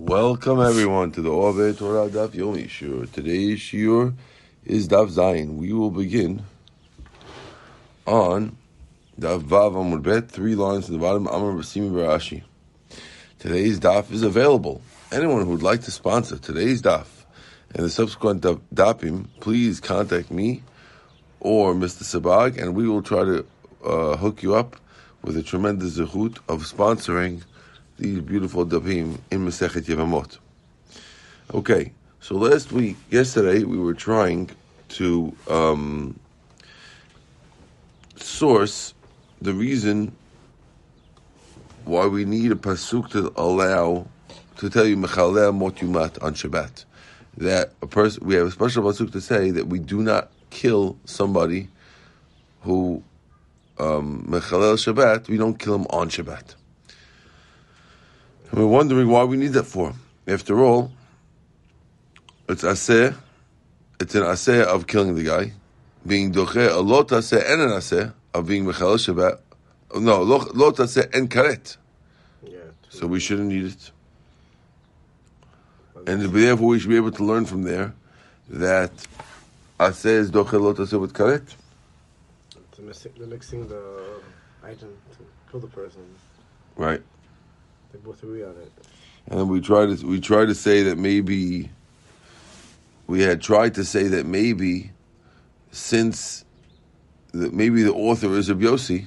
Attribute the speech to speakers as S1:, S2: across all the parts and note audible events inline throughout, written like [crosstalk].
S1: Welcome everyone to the Ove Torah Daf Yomi Shiur. Today's Shiur is Daf Zayin. We will begin on Daf Vav Amud Bet, three lines to the bottom, Amar Basimi Barashi. Today's Daf is available. Anyone who would like to sponsor today's Daf and the subsequent daf, Dafim, please contact me or Mr. Sabag, and we will try to uh, hook you up with a tremendous zechut of sponsoring these beautiful dafim in Masechet Yevamot. Okay, so last week, yesterday, we were trying to um, source the reason why we need a pasuk to allow to tell you mechaleh mot yumat on Shabbat. That a person we have a special pasuk to say that we do not kill somebody who um, mechalel Shabbat. We don't kill him on Shabbat. And we're wondering why we need that for. After all, it's aseh, it's an aseh of killing the guy, being doche, a lot aseh and an aseh of being mechal shabbat. No, lot aseh and karet.
S2: Yeah.
S1: So we shouldn't need it. And therefore we should be able to learn from there that aseh is doche lot aseh with karet.
S2: They're mixing the item to kill the person.
S1: Right.
S2: They both agree on it.
S1: And then we try to we try to say that maybe we had tried to say that maybe since that maybe the author is of Yossi,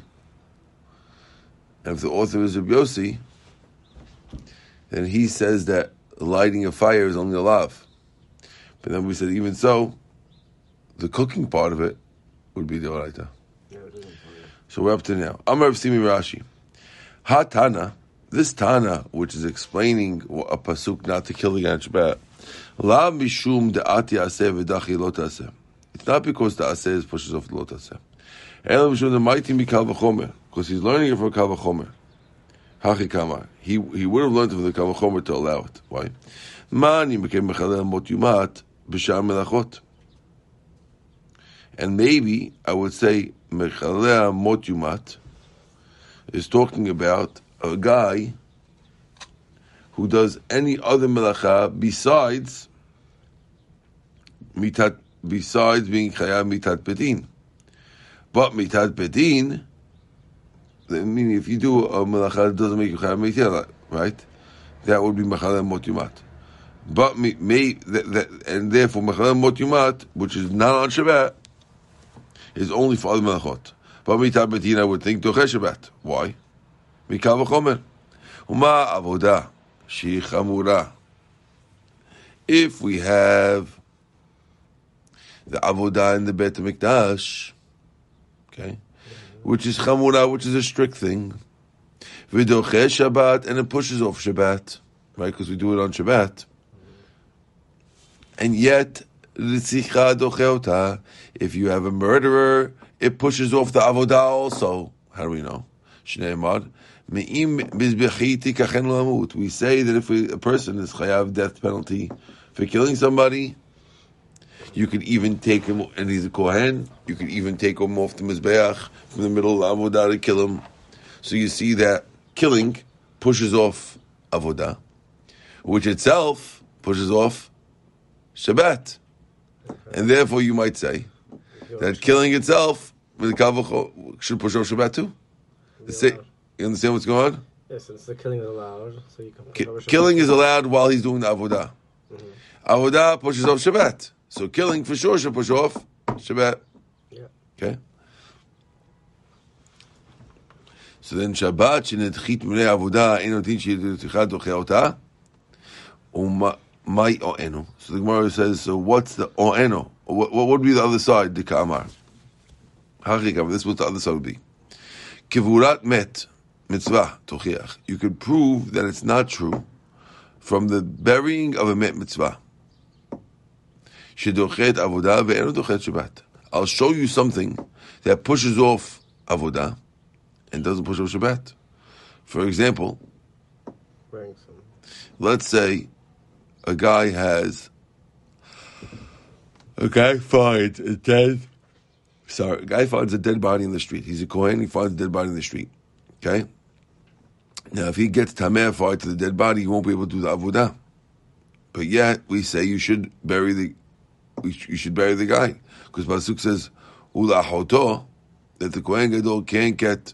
S1: and if the author is of Yossi, then he says that lighting a fire is only a lav. But then we said even so, the cooking part of it would be the oraita.
S2: Yeah, it isn't funny.
S1: So we're up to now. Amar of Simi Rashi. Ha Tana, this Tana, which is explaining a pasuk not to kill the on Shabbat, La mishum de'ati aseh v'dachi lo taseh. It's not because the aseh pushes off the lo taseh. Ela mishum de'maiti mikal v'chomer, because he's learning it from kal v'chomer. Hachi kamar. He, he would have learned from the kal v'chomer to allow it. Why? Mani mekem mechalel mot yumat b'sham melachot. And maybe I would say mechalel mot yumat is talking about a guy who does any other melacha besides mitat, besides being chayav mitat bedin. But mitat bedin, I mean, if you do a melacha that doesn't make you chayav mitat, right? That would be mechalel mot yumat. But me, that, and therefore mechalel mot yumat, which is not on Shabbat, is only for other melachot. But mitat bedin, I would think doche Shabbat. Why? מקל וחומר. ומה עבודה שהיא חמורה? If we have the avodah in the Beit HaMikdash, okay, which is chamura, which is a strict thing, v'doche Shabbat, and it pushes off Shabbat, right, because we do it on Shabbat, and yet, ritzicha doche if you have a murderer, it pushes off the avodah also. How do we know? Shneimad, we say that if a person is chayav death penalty for killing somebody, you could even take him, and he's a kohen. You could even take him off the mizbeach from the middle of avodah to kill him. So you see that killing pushes off avodah, which itself pushes off Shabbat, and therefore you might say that killing itself with the should push off Shabbat too. The sa- you understand what's going on?
S2: Yes, since the killing is allowed, so you can
S1: Ki-
S2: cover Shabbat.
S1: killing is allowed while he's doing the avodah. Avodah pushes off Shabbat. So killing for sure should push off Shabbat.
S2: Yeah.
S1: Okay. So then Shabbat שנדחית מלא עבודה אין נותנים שתחת דוחה אותה ומאי אוהנו. So the Gemara says, so what's the oeno? What, what would be the other side? The Ka'amar. Hachikam, this is what the other side would be. Kivurat met mitzvah tochiach. You could prove that it's not true from the burying of a mitzvah. Shedochet avodah ve'enu dochet Shabbat. I'll show you something that pushes off avodah and doesn't push off Shabbat. For example, let's say a guy has a guy finds a dead sorry a guy finds a dead body in the street he's a kohen he finds a dead body in the street okay now if he gets tameh to the dead body he won't be able to do the avodah But yet we say you should bury the you should bury the guy because Pasuk says ula hoto that the Kohen Gadol can't get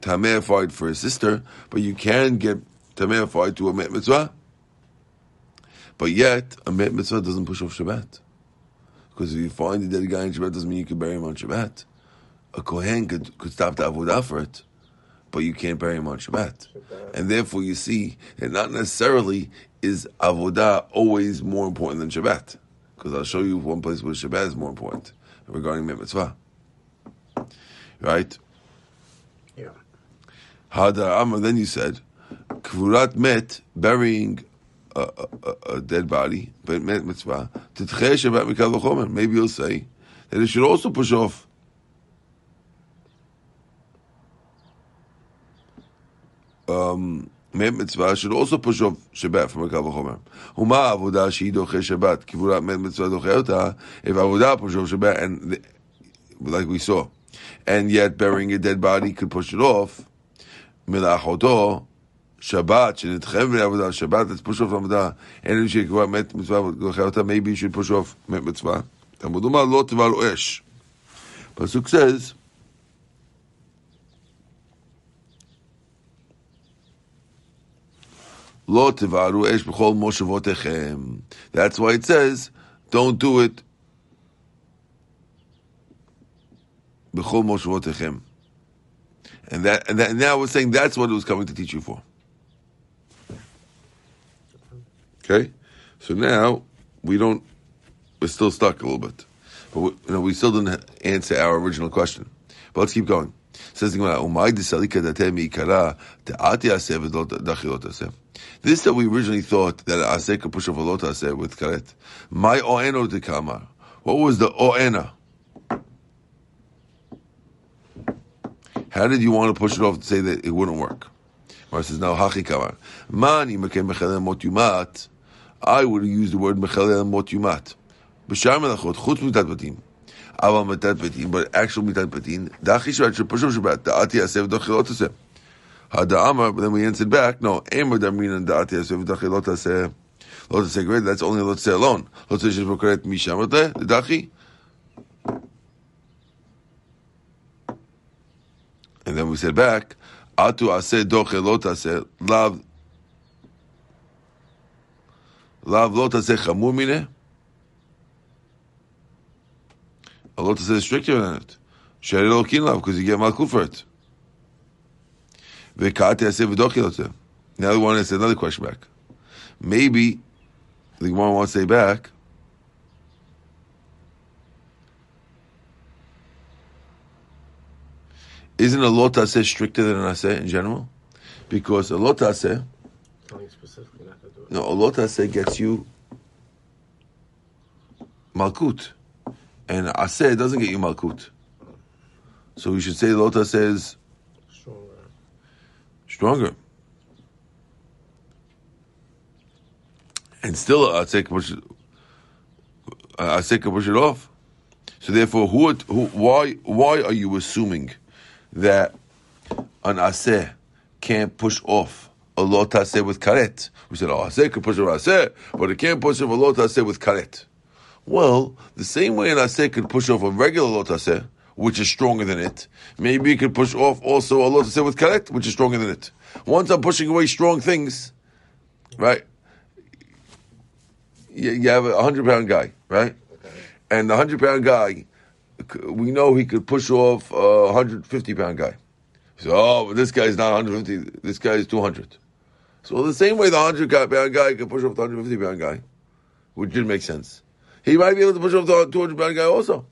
S1: tameified for his sister, but you can get tameified to a met mitzvah. But yet a met mitzvah doesn't push off Shabbat because if you find the dead guy in Shabbat doesn't mean you can bury him on Shabbat. A Kohen could could stop the avodah for it, but you can't bury him on Shabbat. And therefore, you see that not necessarily is avodah always more important than Shabbat. Because I'll show you one place where Shabbat is more important regarding mitzvah. Right?
S2: Yeah.
S1: Hadar Amar, then you said, Kvurat met, burying a, a, a- dead body, but met mitzvah, Titcheh Shabbat Mikal V'chomer. Maybe you'll say that it should also push off. Um, met mitzvah should also push off Shabbat from Mikal V'chomer. Huma avodah shehi doche Shabbat, Kvurat met mitzvah doche ota, if avodah push off Shabbat, and the, like we saw, and yet burying a dead body could push it off, מלאכותו, שבת, שנדחה מעבודה, שבת, let's push off עבודה, אין לי שיקבע מת מצווה ודחה אותה, maybe you should push off מת מצווה. תלמוד אומר, לא תבעלו אש. פסוק says, Lo tivaru esh b'chol moshevotechem. That's why it says, don't do it b'chol moshevotechem. And that, and that, and now we're saying that's what it was coming to teach you for. Okay, so now we don't. We're still stuck a little bit, but we, you know, we still didn't answer our original question. But let's keep going. Says the. This that we originally thought that aseh could push a lot aseh with karet. My oeno dekamar. What was the oena? How did you want to push it off to say that it wouldn't work? Mar says now hachi kamar. Mani mekem mechalel mot yumat. I would use the word mechalel mot yumat. B'shar melachot chutz mitat batim. Aval mitat batim, but actual mitat batim. Dachi shabbat should push off shabbat. Da'ati aseh v'dochilot aseh. Hada amar, but then we answered back, no, emer damrin da'ati aseh v'dochilot aseh. Lot aseh great, that's only lot aseh alone. Lot aseh should correct mishamote, the dachi. And then we said back, Atu aseh doche lot aseh, lav, lav aseh chamur mineh. A lot aseh is stricter than it. Shere lokin lav, because you get malkut for it. Vekati aseh v'doche lot. Now the one answer another question back. Maybe the Gemara wants to say back, isn't a lot aseh stricter than an aseh in general? Because a lot aseh,
S2: Telling specifically not to do
S1: no, a lot aseh gets you malkut, and aseh doesn't get you malkut. So we should say lota says
S2: Stronger.
S1: stronger. And still, aseh can push it, aseh can push it off. So therefore, who, who, why, why are you assuming that an aseh can't push off a lot aseh with karet? We said, oh, aseh can push off aseh, but it can't push off a lot aseh with karet. Well, the same way an aseh could push off a regular lot aseh, which is stronger than it, maybe it could push off also a lot aseh with karet, which is stronger than it. Once I'm pushing away strong things, right? You, you have a hundred pound guy, right? And the hundred pound guy, we know he could push off a hundred fifty pound guy. So, oh, this guy's not 150. This guy is 200. So the same way the 100 pound guy can push off the 150 pound guy, which didn't make sense. He might be able to push off the 200 pound guy also.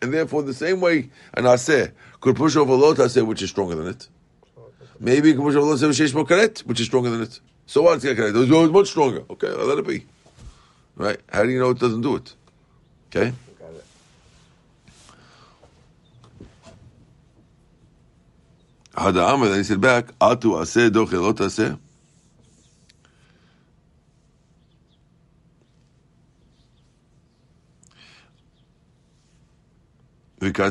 S1: And therefore, the same way an aseh could push off a lot aseh, which is stronger than it. Maybe he can push off a lot aseh, more karet, which is stronger than it. So what? It's much stronger. Okay, I'll let it be. Right? How do you know it doesn't do it? Okay?
S2: It.
S1: Then he said back, Atu aseh doche lot aseh. What do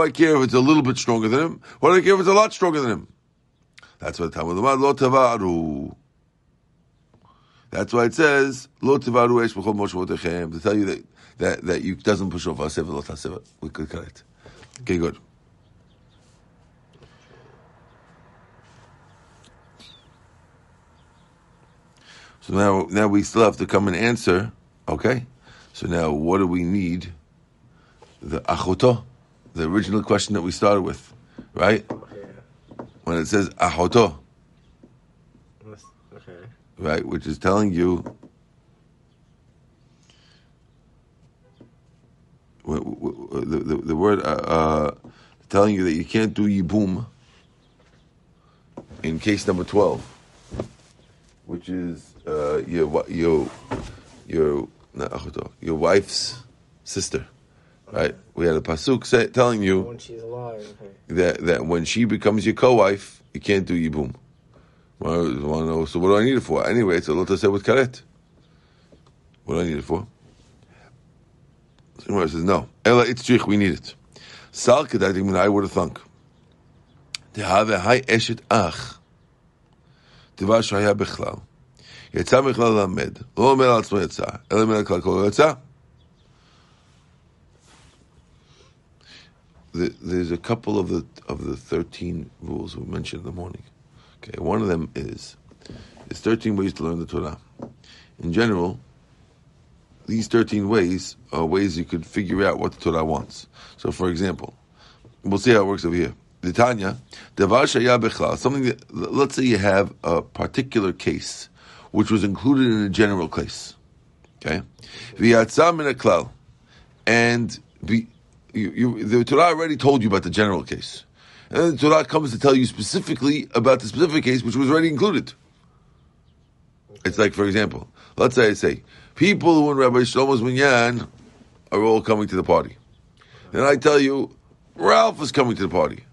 S1: I care if it's a little bit stronger than him? What do I care if it's a lot stronger than him? That's what Talmud Lomad lo tavaru. That's why it says to tell you that that that you doesn't push off aseva lo taseva. We could cut it. Okay, good. So now, now we still have to come and answer. Okay, so now what do we need? The achoto, the original question that we started with, right?
S2: Okay.
S1: When it says achoto,
S2: Okay.
S1: right, which is telling you the, the, the word uh, uh, telling you that you can't do yibum in case number 12 which is uh, your your your not achuto, your wife's sister, right? We had a pasuk say, telling you
S2: when she's alive,
S1: that that when she becomes your co-wife, you can't do yibum. Well, I want to know. So what do I need it for? Anyway, so a lot to say with karet. What do I need it for? Someone says no. Ella, it's trich. We need it. Sal kedatik I would have thunk. a high eshet ach. Divash haya bechlal. יצא בכלל ללמד. לא אומר על עצמו יצא, אלא אומר על כלל כל יצא. The- There's a couple of the of the thirteen rules we mentioned in the morning. Okay, one of them is there's 13 ways to learn the Torah. In general, these 13 ways are ways you could figure out what the Torah wants. So, for example, we'll see how it works over here. The Tanya, Devar Shaya Bechlal, something that, let's say you have a particular case which was included in the general case. Okay? V'yatzah min and the, you, you, the Torah already told you about the general case. And then the Torah comes to tell you specifically about the specific case which was already included. It's like, for example, let's say I say, people who in Rabbi Shlomo's Minyan are all coming to the party. And I tell you, Ralph is coming to the party.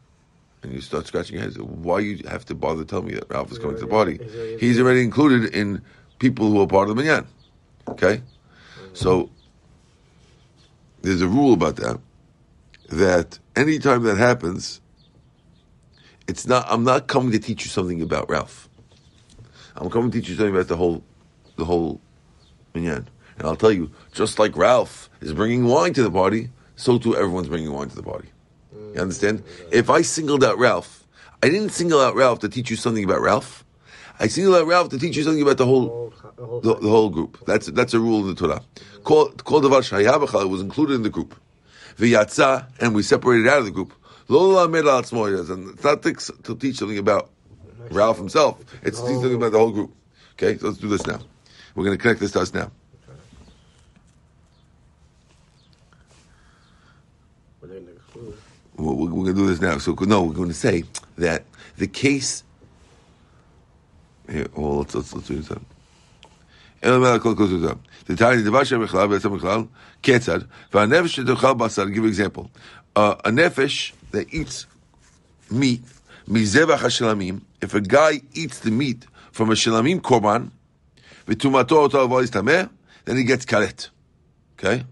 S1: And you start scratching your head. Why you have to bother telling me that Ralph is coming to the party?
S2: He's already-
S1: included in people who are part of the Minyan. Okay? So, there's a rule about that, that anytime that happens, it's not, I'm not coming to teach you something about Ralph. I'm coming to teach you something about the whole, the whole minyan. And I'll tell you, just like Ralph is bringing wine to the party, so too everyone's bringing wine to the party. You understand? If I singled out Ralph, I didn't single out Ralph to teach you something about Ralph. I singled out Ralph to teach you something about the whole,
S2: the whole,
S1: the, whole group. That's that's a rule in the Torah. Called called Davar was included in the group. V'yatza, and we separated out of the group. Lo lamed al and it's not to, to teach something about Ralph himself. It's to teach something about the whole group. Okay, so let's do this now. We're going to connect this to us now.
S2: We're going to exclude.
S1: We're, we're going to do this now. So no, we're going to say that the case. Here, well, let's let's let's do this. then. אלא מעל הכל כל זאת. The tiny דבר שבכלל, בעצם בכלל, כיצד, והנפש שתאכל בשר, give example, uh, a nefesh that eats meat, מזבח השלמים, if a guy eats the meat from a shlamim korban, וטומאתו אותו לבוא להסתמא, then he gets karet. Okay?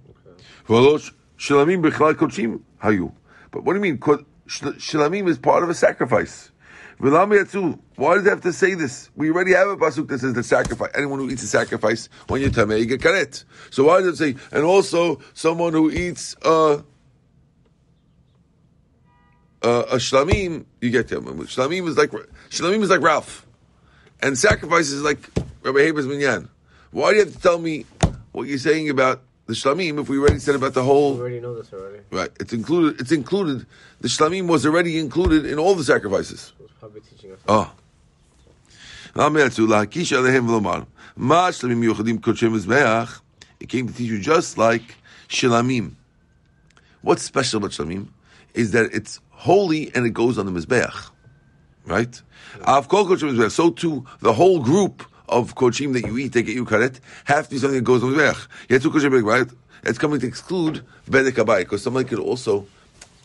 S1: ולא שלמים בכלל קודשים היו. But what do you mean? Shlamim is part of a sacrifice. Why does he have to say this? We already have a pasuk that says the sacrifice. Anyone who eats a sacrifice, when you tamei, you get karet. So why does it say? And also, someone who eats a a, a shlamim, you get them. Shlamim is like shlamim is like Ralph, and sacrifice is like Rabbi Haber's minyan. Why do you have to tell me what you're saying about the shlamim, if we already said about the whole, we
S2: already know this already,
S1: right? It's included. It's included. The shlamim was already included in all the sacrifices.
S2: It was probably teaching us.
S1: Oh. It came to teach you just like shlamim. What's special about shlamim is that it's holy and it goes on the mizbeach, right? Yeah. So too, the whole group of kodshim that you eat, they get you karet, have to be something that goes on the mizbeach. Yetzu kodshim mizbeach, right? It's coming to exclude bedek habayit, because somebody could also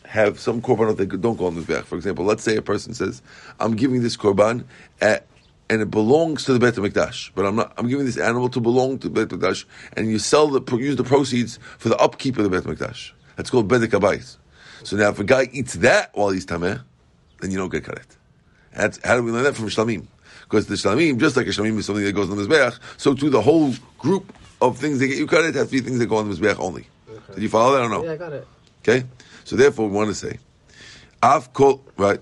S1: have some korbanot that don't go on the mizbeach. For example, let's say a person says, "I'm giving this korban." At, and it belongs to the Beit Hamikdash, but I'm not. I'm giving this animal to belong to the Beit Hamikdash, and you sell the use the proceeds for the upkeep of the Beit Hamikdash. That's called bedek habayis. So now, if a guy eats that while he's tameh, then you don't get karet. That's, how do we learn that from Shlamim? Because the Shlamim, just like a Shlamim is something that goes on the Mizbeach, so too the whole group of things that get you cut it has to be things that go on the Mizbeach only.
S2: Okay.
S1: Did you follow that or no?
S2: Yeah, I got it.
S1: Okay? So therefore we want to say, Av kol, right?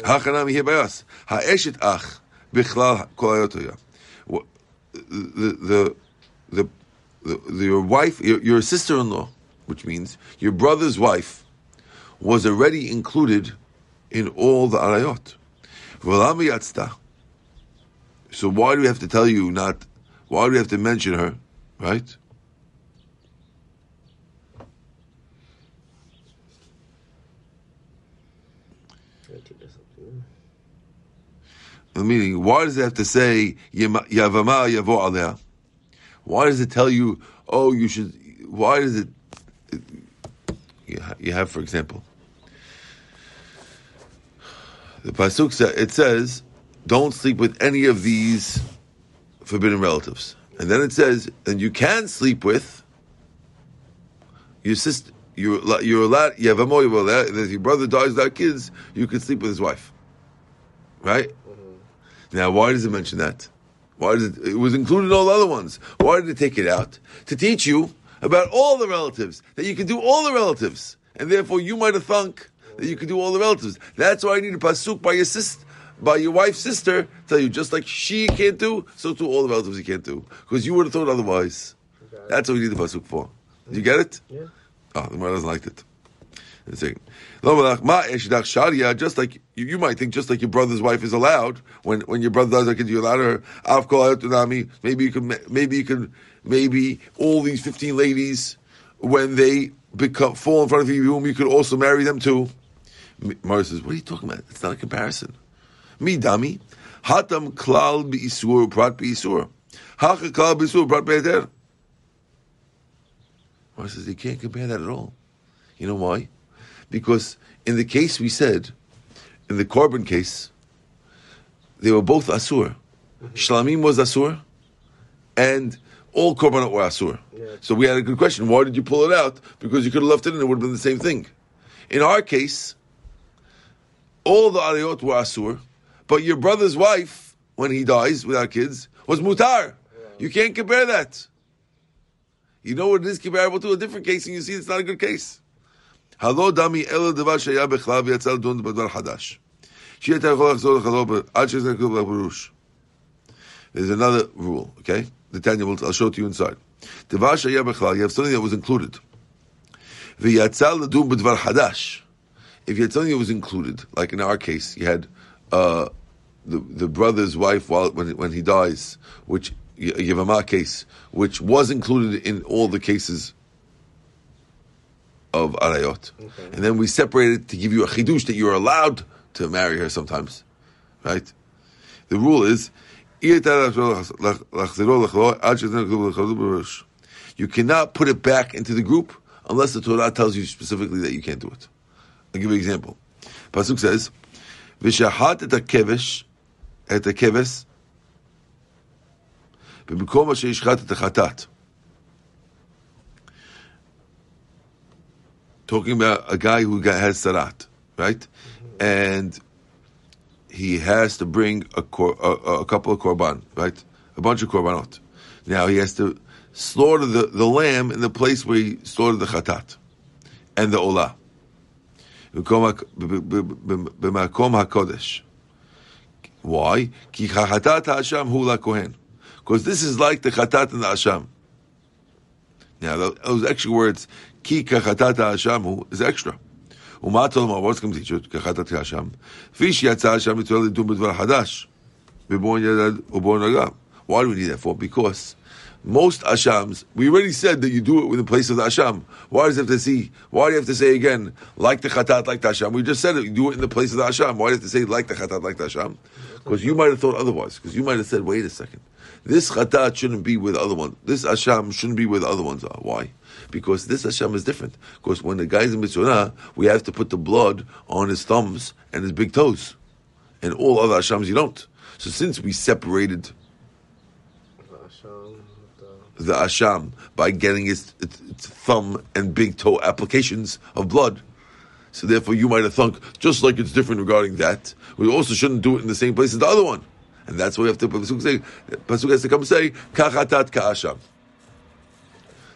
S1: Hachanami here by us. Ha'eshet ach bichlal kol the the the, the your wife, your, your sister-in-law, which means your brother's wife, was already included in all the arayot. So why do we have to tell you not? Why do we have to mention her? Right? Meaning, why does it have to say Yavama Yavo Aleh? Why does it tell you? Oh, you should. Why does it? You have, for example, the pasuk it says, "Don't sleep with any of these forbidden relatives," and then it says, "And you can sleep with your sister." You're, you're allowed. Yavamo Yavo Aleh. and If your brother dies without kids, you can sleep with his wife, right? Mm-hmm. Now, why does it mention that? Why does it? It was included in all the other ones. Why did it take it out? To teach you about all the relatives that you can do all the relatives, and therefore you might have thunk that you could do all the relatives. That's why I need a pasuk by your sister, by your wife's sister, tell you just like she can't do, so too all the relatives you can't do, because you would have thought otherwise. That's what we need the pasuk for. Do you get it?
S2: Yeah.
S1: Oh, the Gemara doesn't like it. It's saying, "Lo malach ma eshidach sharia," Just like you, you might think, just like your brother's wife is allowed when when your brother does, like you allowed her. Hayotunami. Maybe you can, maybe you can, maybe all these fifteen ladies, when they become fall in front of you, you could also marry them too. Mara says, "What are you talking about? It's not a comparison." Me dami, hatam klal beisur prat beisur, hacha klal beisur prat be'eder. Mara says, "You can't compare that at all." You know why? Because in the case we said, in the Korban case, they were both Asur. Mm-hmm. Shlamim was Asur, and all Korbanot were Asur.
S2: Yeah.
S1: So we had a good question. Why did you pull it out? Because you could have left it in, it would have been the same thing. In our case, all the arayot were asur, but your brother's wife, when he dies without kids, was mutar. You can't compare that. You know what it is comparable to a different case, and you see it's not a good case. Halo dami ela devar sheya bechlav yatzal dun badvar hadash. There's another rule, okay? The Tanya I'll show it to you inside. Devar sheya bechlav, you have something that was included. V'yatzal dun badvar hadash. If you had something that was included, like in our case, you had uh, the the brother's wife while when when he dies, which Yavama case, which was included in all the cases of Arayot.
S2: Okay.
S1: And then we separated to give you a chidush that you're allowed to marry her sometimes. Right? The rule is you cannot put it back into the group unless the Torah tells you specifically that you can't do it. I'll give you an example. Pasuk says, "V'shahat et hakevesh et hakeves במקום אשר ישחט את החטאת." talking about a guy who got, has sarat, right? And he has to bring a, kor, a, a couple of korban, right? A bunch of korbanot. Now he has to slaughter the, the lamb in the place where he slaughtered the chatat and the olah. במקום הק- ב- ב- ב- במקום הקודש. Why? כי חטאת האשם הוא לכהן. Because this is like the chatat and the asham. Now, tho- those extra words, ki kachatat ha'ashamu, is extra. ומה אתה אומר? what's going to teach you? כחטאת האשם. כפי שיצא האשם לתורה לדון בדבר חדש. בבורן ילד ובורן אגב. Why do we need that for? Because most ashams, we already said that you do it in the place of the asham. Why does it have to see? Why do you have to say again, like the chatat, like the asham? We just said it, you do it in the place of the asham. Why do you have to say like the chatat, like the asham? Because you might have thought otherwise. Because you might have said, wait a second. This chatat shouldn't be where the other one. This asham shouldn't be where the other ones are. Why? Because this asham is different. Because when the guy's in mitzvah, we have to put the blood on his thumbs and his big toes. And all other ashams you don't. So since we separated
S2: the asham
S1: by getting its, its, its thumb and big toe applications of blood. So therefore, you might have thunk just like it's different regarding that. We also shouldn't do it in the same place as the other one, and that's why we have to. Pasuk say, Pasuk has to come say, "Kachatat ka'asham."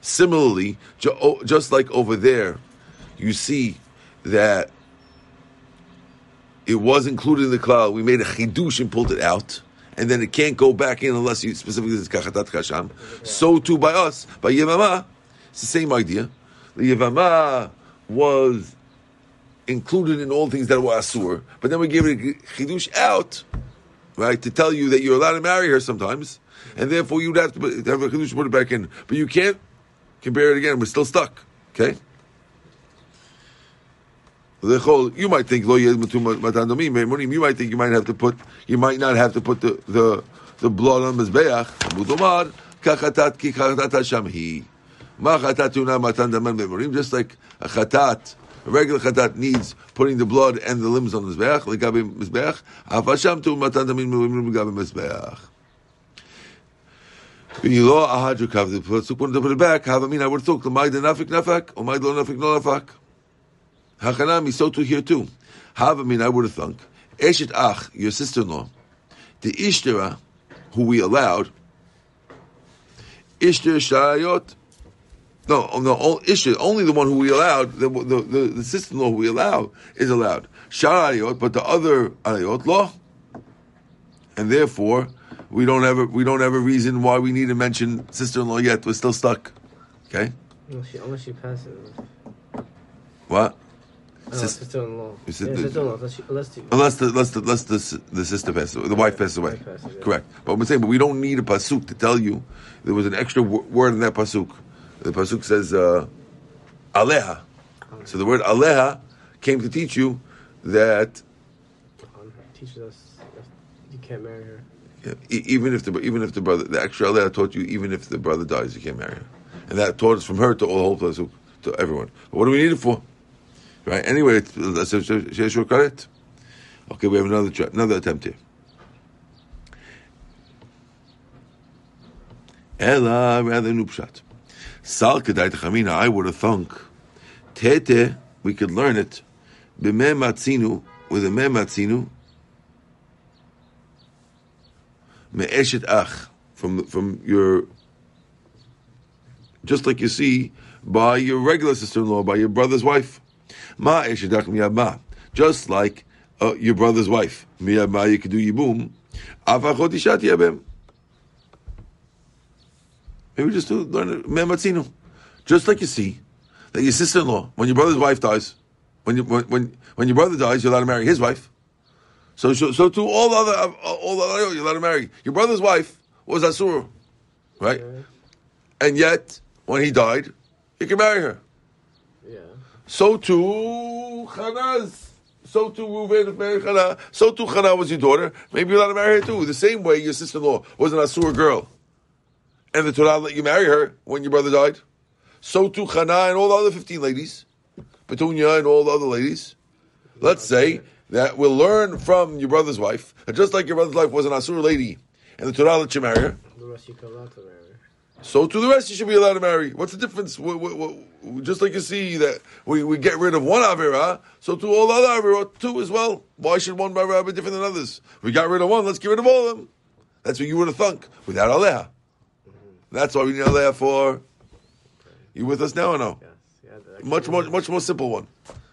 S1: Similarly, just like over there, you see that it was included in the cloud. We made a chidush and pulled it out, and then it can't go back in unless you specifically says kachatat kasham. So too by us, by Yevama, it's the same idea. The Yevama was included in all things that were asur, but then we gave it a chidush out, right, to tell you that you're allowed to marry her sometimes, and therefore you'd have to put, have a chidush put it back in, but you can't compare it again. We're still stuck. Okay. You might think lo You might think you might have to put. You might not have to put the the, the blood on mizbeach. Mudomar kachatat ki kachatat Hashem Ma chatatuna matan daman memorim. Just like a chatat, a regular chatat needs putting the blood and the limbs on the mizbeach. Legabe mizbeach. Afasham tu matan daman memorim legabe mizbeach. V'yilo ahadru kav. The pasuk wanted to put it back. Have I mean I would thought the ma'id nafik nafak or ma'id lo nafik no nafak. Hachanami, so too here too. Have I mean, I would have thunk. Eshet Ach, your sister-in-law, the Ishtara, who we allowed, Ishtar Shayot, no, oh, no, oh, Ishtar, only the one who we allowed, the, the, the, the sister-in-law who we allow is allowed. Shayot, but the other Ayot, law. And therefore, we don't have a, we don't have a reason why we need to mention sister-in-law yet. We're still stuck. Okay?
S2: Unless she, unless she passes.
S1: What?
S2: Sister-in-law.
S1: You
S2: Yeah,
S1: the-
S2: sister-in-law. Unless, unless
S1: the unless the unless the, the sister passes, the wife passes away.
S2: Passes, yeah.
S1: Correct. But I'm saying, but we don't need a pasuk to tell you there was an extra w- word in that pasuk. The pasuk says uh, aleha. So the word aleha came to teach you that
S2: teaches us you can't marry her.
S1: yeah, even if the even if the brother the extra aleha taught you even if the brother dies you can't marry her, and that taught us from her to all the whole pasuk to everyone. But what do we need it for? Right. Anyway, that's karet. Okay, we have another try, another attempt here. Ella rather nupshat. Sal. I would have thunk. Tete, we could learn it. B'meh matzinu with a meh matzinu. Me'eshet ach from from your. Just like you see by your regular sister-in-law, by your brother's wife. Ma eshet ach miyabma. Just like uh, your brother's wife. Miyabma you could do yibum. Avachot ishat yabem. Maybe just to learn it. Just like you see that your sister-in-law, when your brother's wife dies, when you, when, when when your brother dies, you're allowed to marry his wife. So so, so to all other uh, all the other you're allowed to marry your brother's wife was asur, right? And yet when he died, you can marry her. So too Chanaz. So too Reuven married Chana. So too Chana was your daughter. Maybe you're allowed to marry her too. The same way your sister-in-law was an asur girl, and the Torah let you marry her when your brother died. So too Chana and all the other fifteen ladies, Petunia and all the other ladies. Let's say that we'll learn from your brother's wife just like your brother's wife was an asur lady, and the Torah let you marry her.
S2: The rest you marry.
S1: So to the rest, you should be allowed to marry. What's the difference? Just like you see that we, we get rid of one avera, so to all the other avera too as well. Why should one avera be different than others? We got rid of one, let's get rid of all of them. That's what you would have thunk without aleha. That's why we need aleha for. You with us now or no?
S2: Yes. Yeah.
S1: Much more, much more simple one.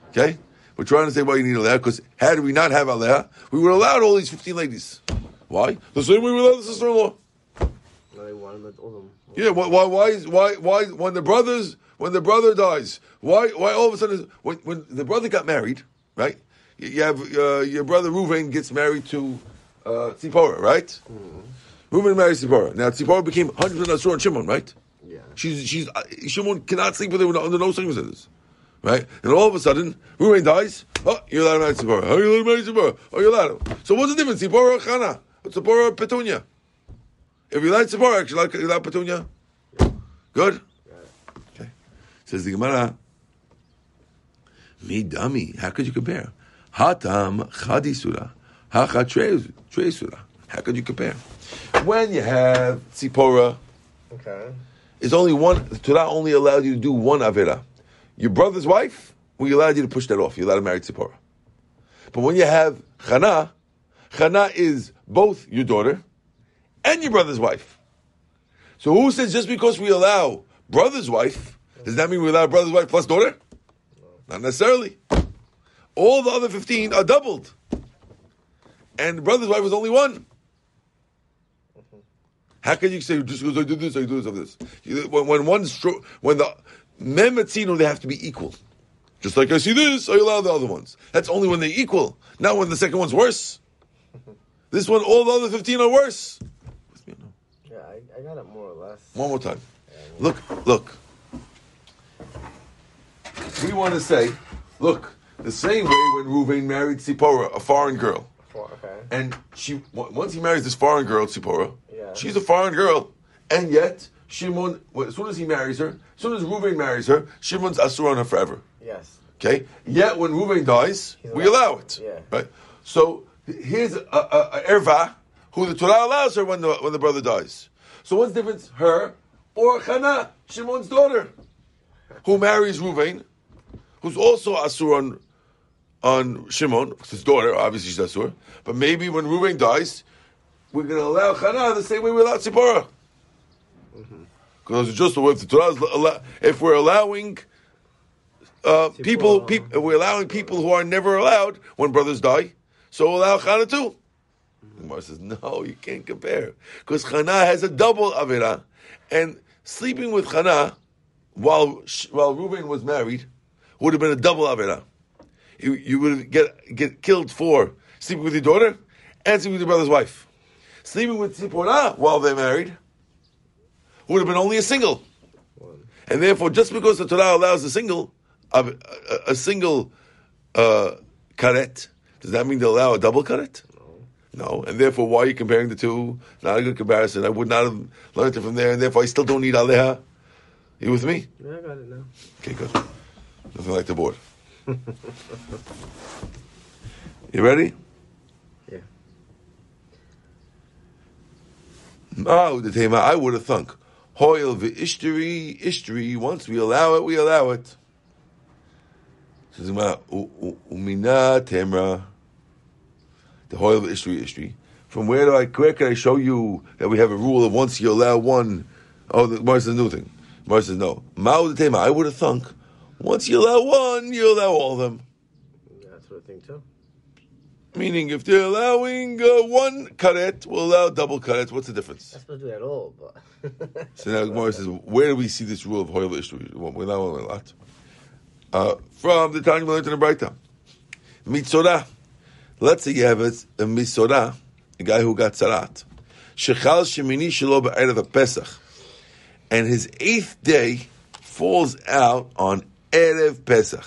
S1: Okay, we're trying to say why you need aleha because had we not have aleha, we would have allowed all these fifteen ladies. Why? The same way we allowed the sister-in-law.
S2: No, they wanted all of them.
S1: Yeah, why, why, why, is- why, why, when the brothers, when the brother dies, why, why all of a sudden, when, when the brother got married, right? You have, uh, your brother Reuven gets married to, uh, Tzipora, right? Reuven marries Tzipora. Now, Tzipora became 100% Asur on Shimon, right?
S2: Yeah.
S1: She's, she's, uh, Shimon cannot sleep with her under no circumstances. Right? And all of a sudden, Reuven dies. Oh, you're allowed to marry Tzipora. Oh, you're allowed to marry Tzipora. Oh, you're allowed to. So what's the difference? Tzipora or Chana? Or Tzipora or Petunia? If you like Tzipora, actually, like, you like Petunia? Good? Okay. Says the Gemara, me dummy. How could you compare? Hatam chadi surah. Hacha trei surah. How could you compare? When you have Tzipora,
S2: Okay.
S1: it's only one, Torah only allowed you to do one Avera. Your brother's wife, we allowed you to push that off. You allowed to marry Tzipora. But when you have Chana, Chana is both your daughter and your brother's wife. So who says just because we allow brother's wife, does that mean we allow brother's wife plus daughter? Not necessarily. All the other 15 are doubled. And the brother's wife was only one. How can you say just because I did this, I do this, I do this? When, when one's stro- when the mematzino, they have to be equal. Just like I see this, I allow the other ones. That's only when they're equal. Not when the second one's worse. This one, all the other fifteen are worse. With me or no?
S2: Yeah, I, I got it more or less.
S1: One more time. Look, look. We want to say, look, the same way when Reuven married Tzipora, a foreign girl.
S2: Okay.
S1: And she once he marries this foreign girl, Tzipora,
S2: Yeah.
S1: she's a foreign girl, and yet Shimon, as soon as he marries her, as soon as Reuven marries her, Shimon's asur on her forever.
S2: Yes.
S1: Okay. Yet when Reuven dies,
S2: He's
S1: we
S2: allowed-
S1: allow it.
S2: yeah.
S1: Right. So here's a, a, a erva who the Torah allows her when the when the brother dies. So what's the difference? Her or Chana, Shimon's daughter, who marries Reuven, who's also asur on on Shimon, his daughter, obviously she's Asur. But maybe when Reuven dies, we're going to allow Chana the same way we allow Tzipora. Because it's just the way the Torah is allow, if we're allowing uh, people,
S2: Tzipora.
S1: we're allowing people who are never allowed when brothers die, so we'll allow Chana too. The Gemara says, no, you can't compare. Because Chana has a double Avera. And sleeping with Chana while, while Reuben was married would have been a double Avera you, you would get get killed for sleeping with your daughter and sleeping with your brother's wife. Sleeping with Tzipora while they're married would have been only a single. And therefore, just because the Torah allows a single, a, a, a single uh, karet, does that mean they allow a double karet? No. And therefore, why are you comparing the two? Not a good comparison. I would not have learned it from there, and therefore I still don't need aleha. You with me?
S2: Yeah, I got it now.
S1: Okay, good. Nothing like the board. [laughs] you ready?
S2: Yeah.
S1: Oh, the tema. I would have thunk. Hoil v'ishteri, ishteri. Once we allow it, we allow it. Says Gemara, "U- u- Umina temra. The hoil v'ishteri, ishteri. From where do I? Where can I show you that we have a rule of once you allow one? Oh, the Gemara says new thing. Gemara says no. Mao the tema. I would have thunk. Once you allow one, you allow all of them.
S2: That's what I think too.
S1: Meaning, if they're allowing uh, one karet, we'll allow double karet. What's the difference?
S2: That's supposed to do at all, but. [laughs]
S1: So now Gemara says, where do we see this rule of Hoyle Ishtu? Well, we know a lot. Uh, from the time we learned in the Braita. Mitzorah. Let's say you have a, a Mitzorah, a guy who got Sarat. Shechal Shemini Shelo Ba'erev Pesach. And his eighth day falls out on Erev Pesach.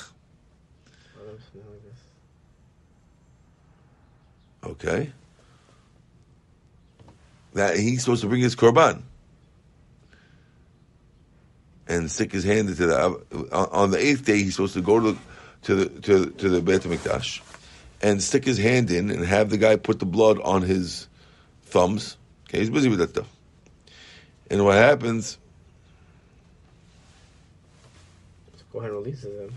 S1: Okay? That he's supposed to bring his korban and stick his hand into the on- the eighth day. He's supposed to go to to the to, to the Beit Hamikdash and stick his hand in and have the guy put the blood on his thumbs. Okay, he's busy with that stuff. And what happens?
S2: Go ahead and release it then.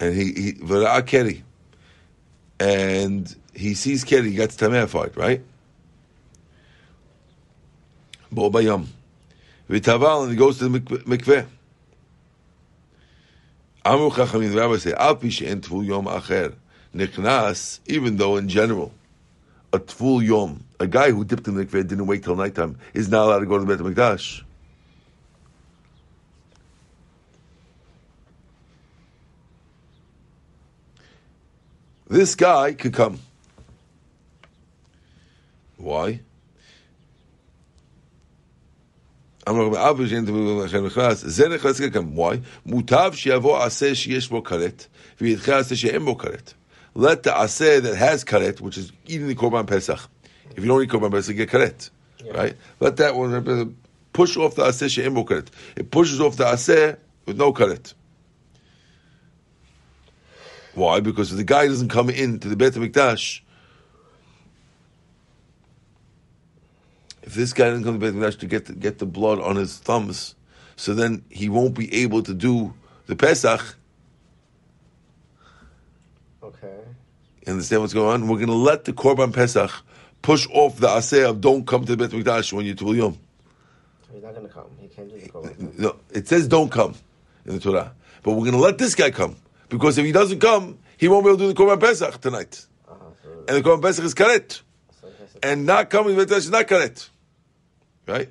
S1: And he he and he sees Keri. He gets tameified, right? Bo bayam, v'taval, and he goes to the mik- mikveh. Amru Chachamim, the rabbi say, Al pi she'en tvul yom acher niknas, even though in general, a tvul yom, a guy who dipped in the mikveh didn't wait till nighttime, is not allowed to go to the Beit HaMikdash. This guy could come. Why? אמר רבי אבא שאין תמיד לכן נכנס, זה נכנס כאן, why? מוטב שיבוא עשה שיש בו כרת, וידחה עשה שאין בו כרת. Let the עשה that has כרת, which is eating the korban pesach. If you don't eat korban pesach, you get כרת.
S2: Yeah.
S1: Right? Let that one push off the עשה שאין בו כרת. It pushes off the עשה with no כרת. Why? Because if the guy doesn't come in to the Beit HaMikdash if this guy doesn't come to Beit Mikdash to get the, get the blood on his thumbs, so then he won't be able to do the Pesach.
S2: Okay.
S1: You understand what's going on? We're going to let the Korban Pesach push off the aseh of don't come to the Beit Mikdash when you're Tul Yom.
S2: He's not going to come. He can't do the Korban.
S1: No, it says don't come in the Torah, but we're going to let this guy come because if he doesn't come, he won't be able to do the Korban Pesach tonight,
S2: Uh-huh. So,
S1: and the Korban Pesach is karet,
S2: so he has to-
S1: and not coming to the Beit Mikdash is not karet, right?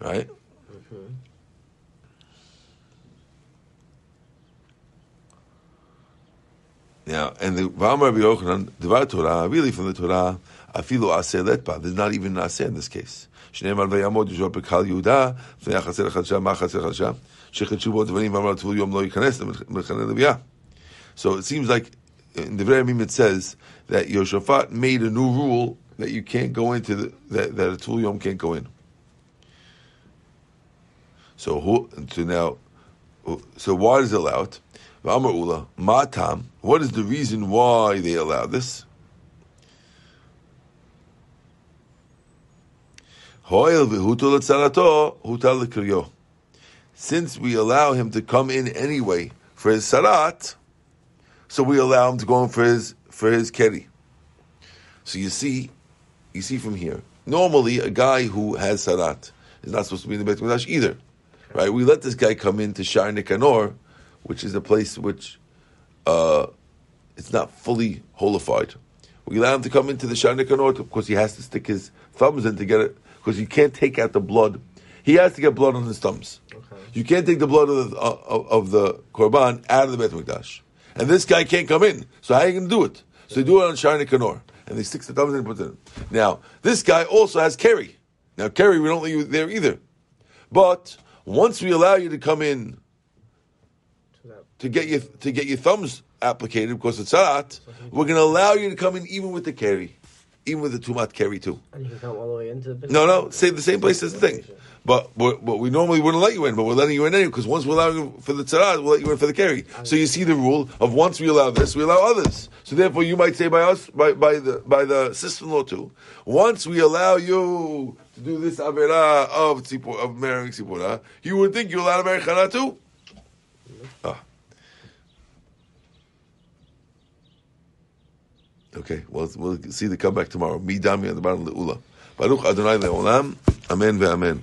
S1: Right. Mm-hmm. Now, and the Rabbi Yochanan, Devar Torah, really from the Torah, Afilu Aseh Letba. There's not even an Aseh in this case. שנאמר ויעמוד יהושע בקהל יהודה, לפני החצר החדשה, מה החצר החדשה? שחידשו בו דברים, ואמר לטבול יום לא ייכנס למחנה לוויה. So it seems like in the very Mim it says that Yoshaphat made a new rule that you can't go into the, that, that a Tul Yom can't go in. So who, so now, so why is it allowed? V'amar Ula, Matam, what is the reason why they allow this? Since we allow him to come in anyway for his sarat, so we allow him to go in for his for his keri. So you see, you see from here. Normally, a guy who has sarat is not supposed to be in the Beit Mikdash either, right? We let this guy come in to Shar Nikanor, which is a place which uh, it's not fully holified. We allow him to come into the Shar Nikanor because he has to stick his thumbs in to get it, because you can't take out the blood. He has to get blood on his thumbs.
S2: Okay.
S1: You can't take the blood of the, uh, of, of the korban out of the Beit Mikdash. And this guy can't come in. So how are you going to do it? So they do it on Shar Nikanor. And they stick the thumbs in and put it in. Now, this guy also has keri. Now, keri, we don't let you there either. But once we allow you to come in
S2: to that.
S1: to get your to get your thumbs applicated because it's sarat, we're going to allow you to come in even with the keri, even with the tumat keri too.
S2: And you can come all the way into the
S1: No, no, say the same place as the thing. But, but but we normally wouldn't let you in, but we're letting you in anyway because once we're allowing you for the tzara, we'll let you in for the keri. So you see the rule of once we allow this, we allow others. So therefore, you might say by us, by, by the by the sister-in-law too. Once we allow you to do this avera of tzipor, of marrying tzipora, you would think you're allowed to marry chana too. Ah. Okay, well, we'll see the comeback tomorrow. Mi dami on the bottom of the ula. Baruch Adonai le'olam. Amen ve'amen.